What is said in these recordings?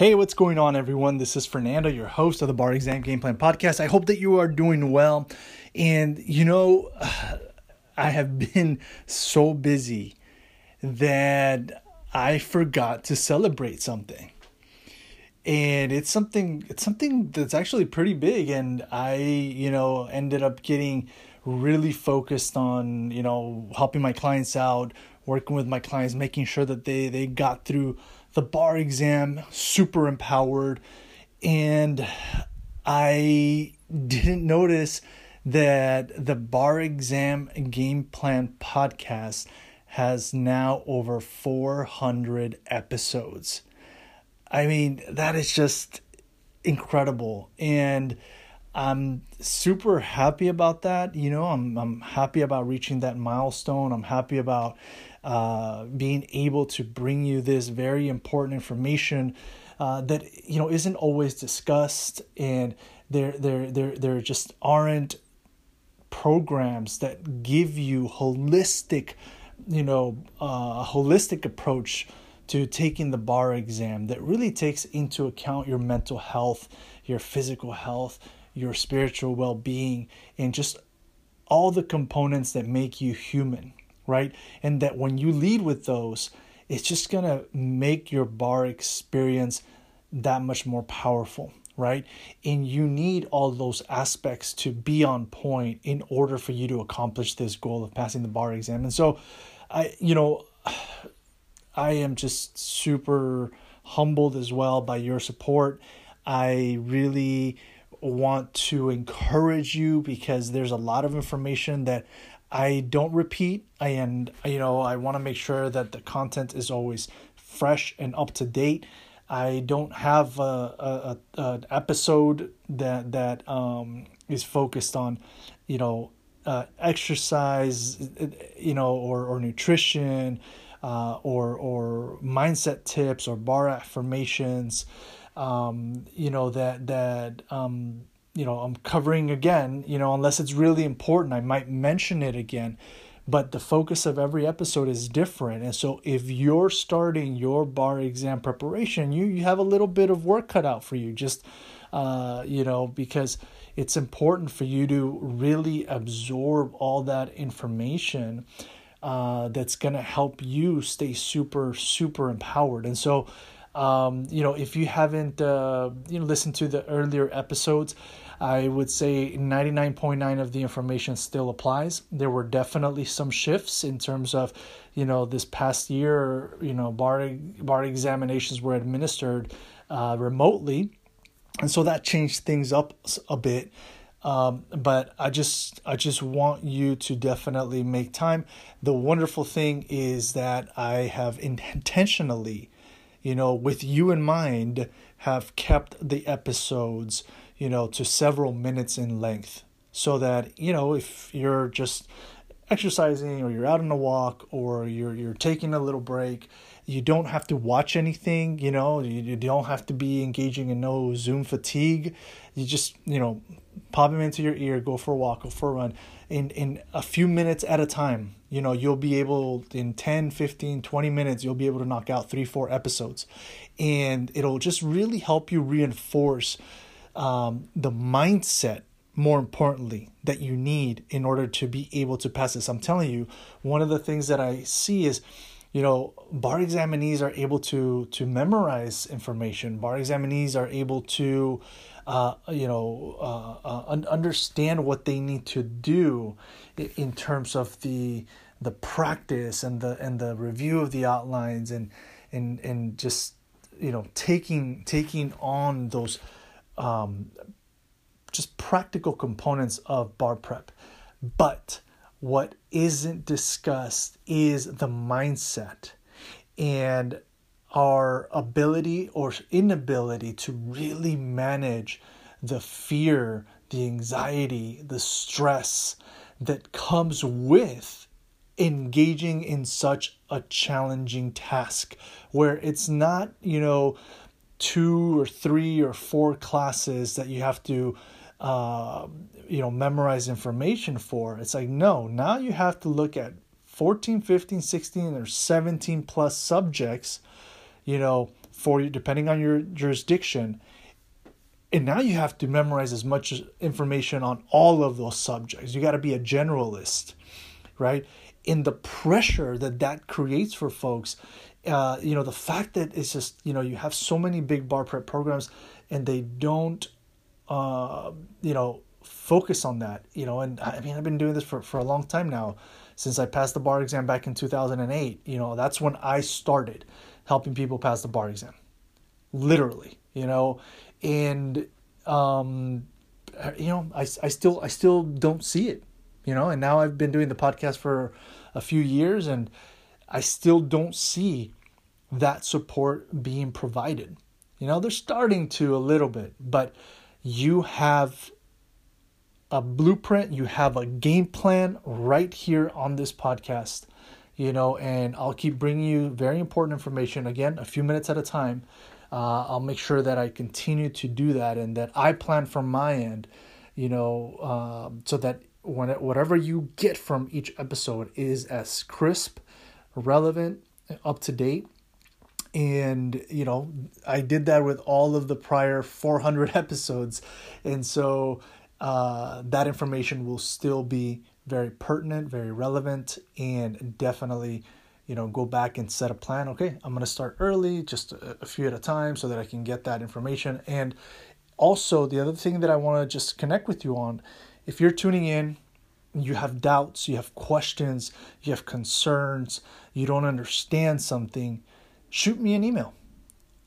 Hey, what's going on, everyone? This is Fernando, your host of the Bar Exam Game Plan Podcast. I hope that you are doing well. And, you know, I have been so busy that I forgot to celebrate something. And it's something it's something that's actually pretty big and I, you know, ended up getting really focused on, you know, helping my clients out, working with my clients, making sure that they they got through the bar exam, super empowered, and I didn't notice that the bar exam game plan podcast has now over 400 episodes. I mean, that is just incredible. And I'm super happy about that. You know, I'm I'm happy about reaching that milestone. I'm happy about uh, being able to bring you this very important information uh, that you know isn't always discussed, and there there there there just aren't programs that give you holistic, you know, uh, holistic approach to taking the bar exam that really takes into account your mental health, your physical health, your spiritual well being, and just all the components that make you human right? And that when you lead with those, it's just going to make your bar experience that much more powerful, right? And you need all those aspects to be on point in order for you to accomplish this goal of passing the bar exam. And so, I, you know, I am just super humbled as well by your support. I really want to encourage you because there's a lot of information that I don't repeat. And you know I want to make sure that the content is always fresh and up to date. I don't have a, a, a an episode that that um, is focused on, you know, uh, exercise, you know, or or nutrition, uh, or or mindset tips or bar affirmations, um, you know that that um, you know I'm covering again, you know, unless it's really important, I might mention it again. But the focus of every episode is different. And so if you're starting your bar exam preparation, you, you have a little bit of work cut out for you. Just uh, you know, because it's important for you to really absorb all that information uh, that's going to help you stay super, super empowered. And so, um, you know, if you haven't, uh, you know, listened to the earlier episodes, I would say 99.9 of the information still applies. There were definitely some shifts in terms of, you know, this past year, you know, bar bar examinations were administered uh, remotely, and so that changed things up a bit. Um, but I just I just want you to definitely make time. The wonderful thing is that I have intentionally you know, with you in mind, have kept the episodes, you know, to several minutes in length so that, you know, if you're just exercising or you're out on a walk or you're you're taking a little break, you don't have to watch anything, you know, you, you don't have to be engaging in no Zoom fatigue. You just, you know, pop them into your ear, go for a walk, go for a run in in a few minutes at a time you know you'll be able in 10 15 20 minutes you'll be able to knock out three four episodes and it'll just really help you reinforce um, the mindset more importantly that you need in order to be able to pass this. I'm telling you one of the things that i see is you know bar examinees are able to to memorize information. Bar examinees are able to uh, you know, uh, uh, understand what they need to do in terms of the the practice and the and the review of the outlines and and and just you know taking taking on those um, just practical components of bar prep, but what isn't discussed is the mindset and our ability or inability to really manage the fear, the anxiety, the stress that comes with engaging in such a challenging task where it's not, you know, two or three or four classes that you have to uh, you know memorize information for it's like no now you have to look at 14 15 16 or 17 plus subjects you know, for you, depending on your jurisdiction. And now you have to memorize as much information on all of those subjects. You got to be a generalist, right? In the pressure that that creates for folks, uh, you know, the fact that it's just, you know, you have so many big bar prep programs and they don't, uh, you know, focus on that, you know, and I mean, I've been doing this for, for a long time now since I passed the bar exam back in 2008. You know, that's when I started helping people pass the bar exam. Literally, you know, and um you know, I I still I still don't see it, you know, and now I've been doing the podcast for a few years and I still don't see that support being provided. You know, they're starting to a little bit, but you have a blueprint, you have a game plan right here on this podcast, you know, and I'll keep bringing you very important information again, a few minutes at a time. Uh, I'll make sure that I continue to do that and that I plan from my end, you know, um, so that when it, whatever you get from each episode is as crisp, relevant, up to date. And, you know, I did that with all of the prior 400 episodes. And so, uh, that information will still be very pertinent, very relevant, and definitely, you know, go back and set a plan. Okay, I'm going to start early, just a, a few at a time, so that I can get that information. And also, the other thing that I want to just connect with you on, if you're tuning in, you have doubts, you have questions, you have concerns, you don't understand something, shoot me an email.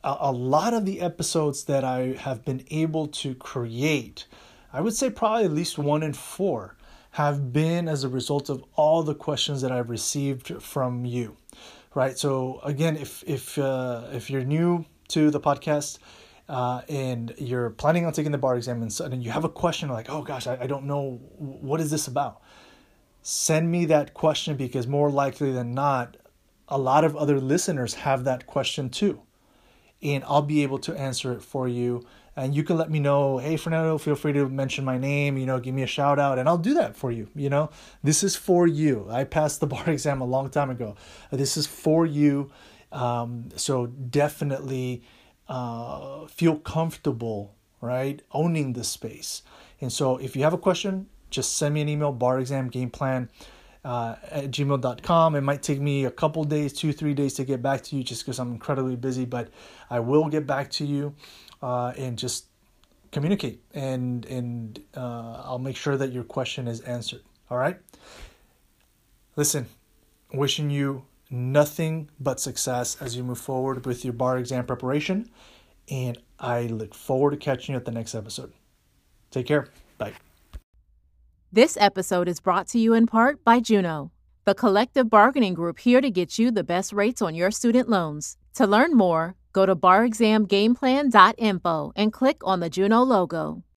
A, a lot of the episodes that I have been able to create I would say probably at least one in four have been as a result of all the questions that I've received from you, right? So again, if if uh, if you're new to the podcast uh, and you're planning on taking the bar exam and, and you have a question like, oh gosh, I, I don't know what is this about, send me that question because more likely than not, a lot of other listeners have that question too, and I'll be able to answer it for you. And you can let me know hey fernando feel free to mention my name you know give me a shout out and i'll do that for you you know? This is for you. I passed the bar exam a long time ago. This is for you. Um, so definitely uh, feel comfortable right owning the space. And so if you have a question just send me an email bar exam game plan uh, at gmail.com. It might take me a couple days, two, three days to get back to you just because I'm incredibly busy, but I will get back to you uh, and just communicate and and uh, I'll make sure that your question is answered. All right. Listen, wishing you nothing but success as you move forward with your bar exam preparation, and I look forward to catching you at the next episode. Take care. Bye. This episode is brought to you in part by Juno, the collective bargaining group here to get you the best rates on your student loans. To learn more, Go to barexamgameplan.info and click on the Juno logo.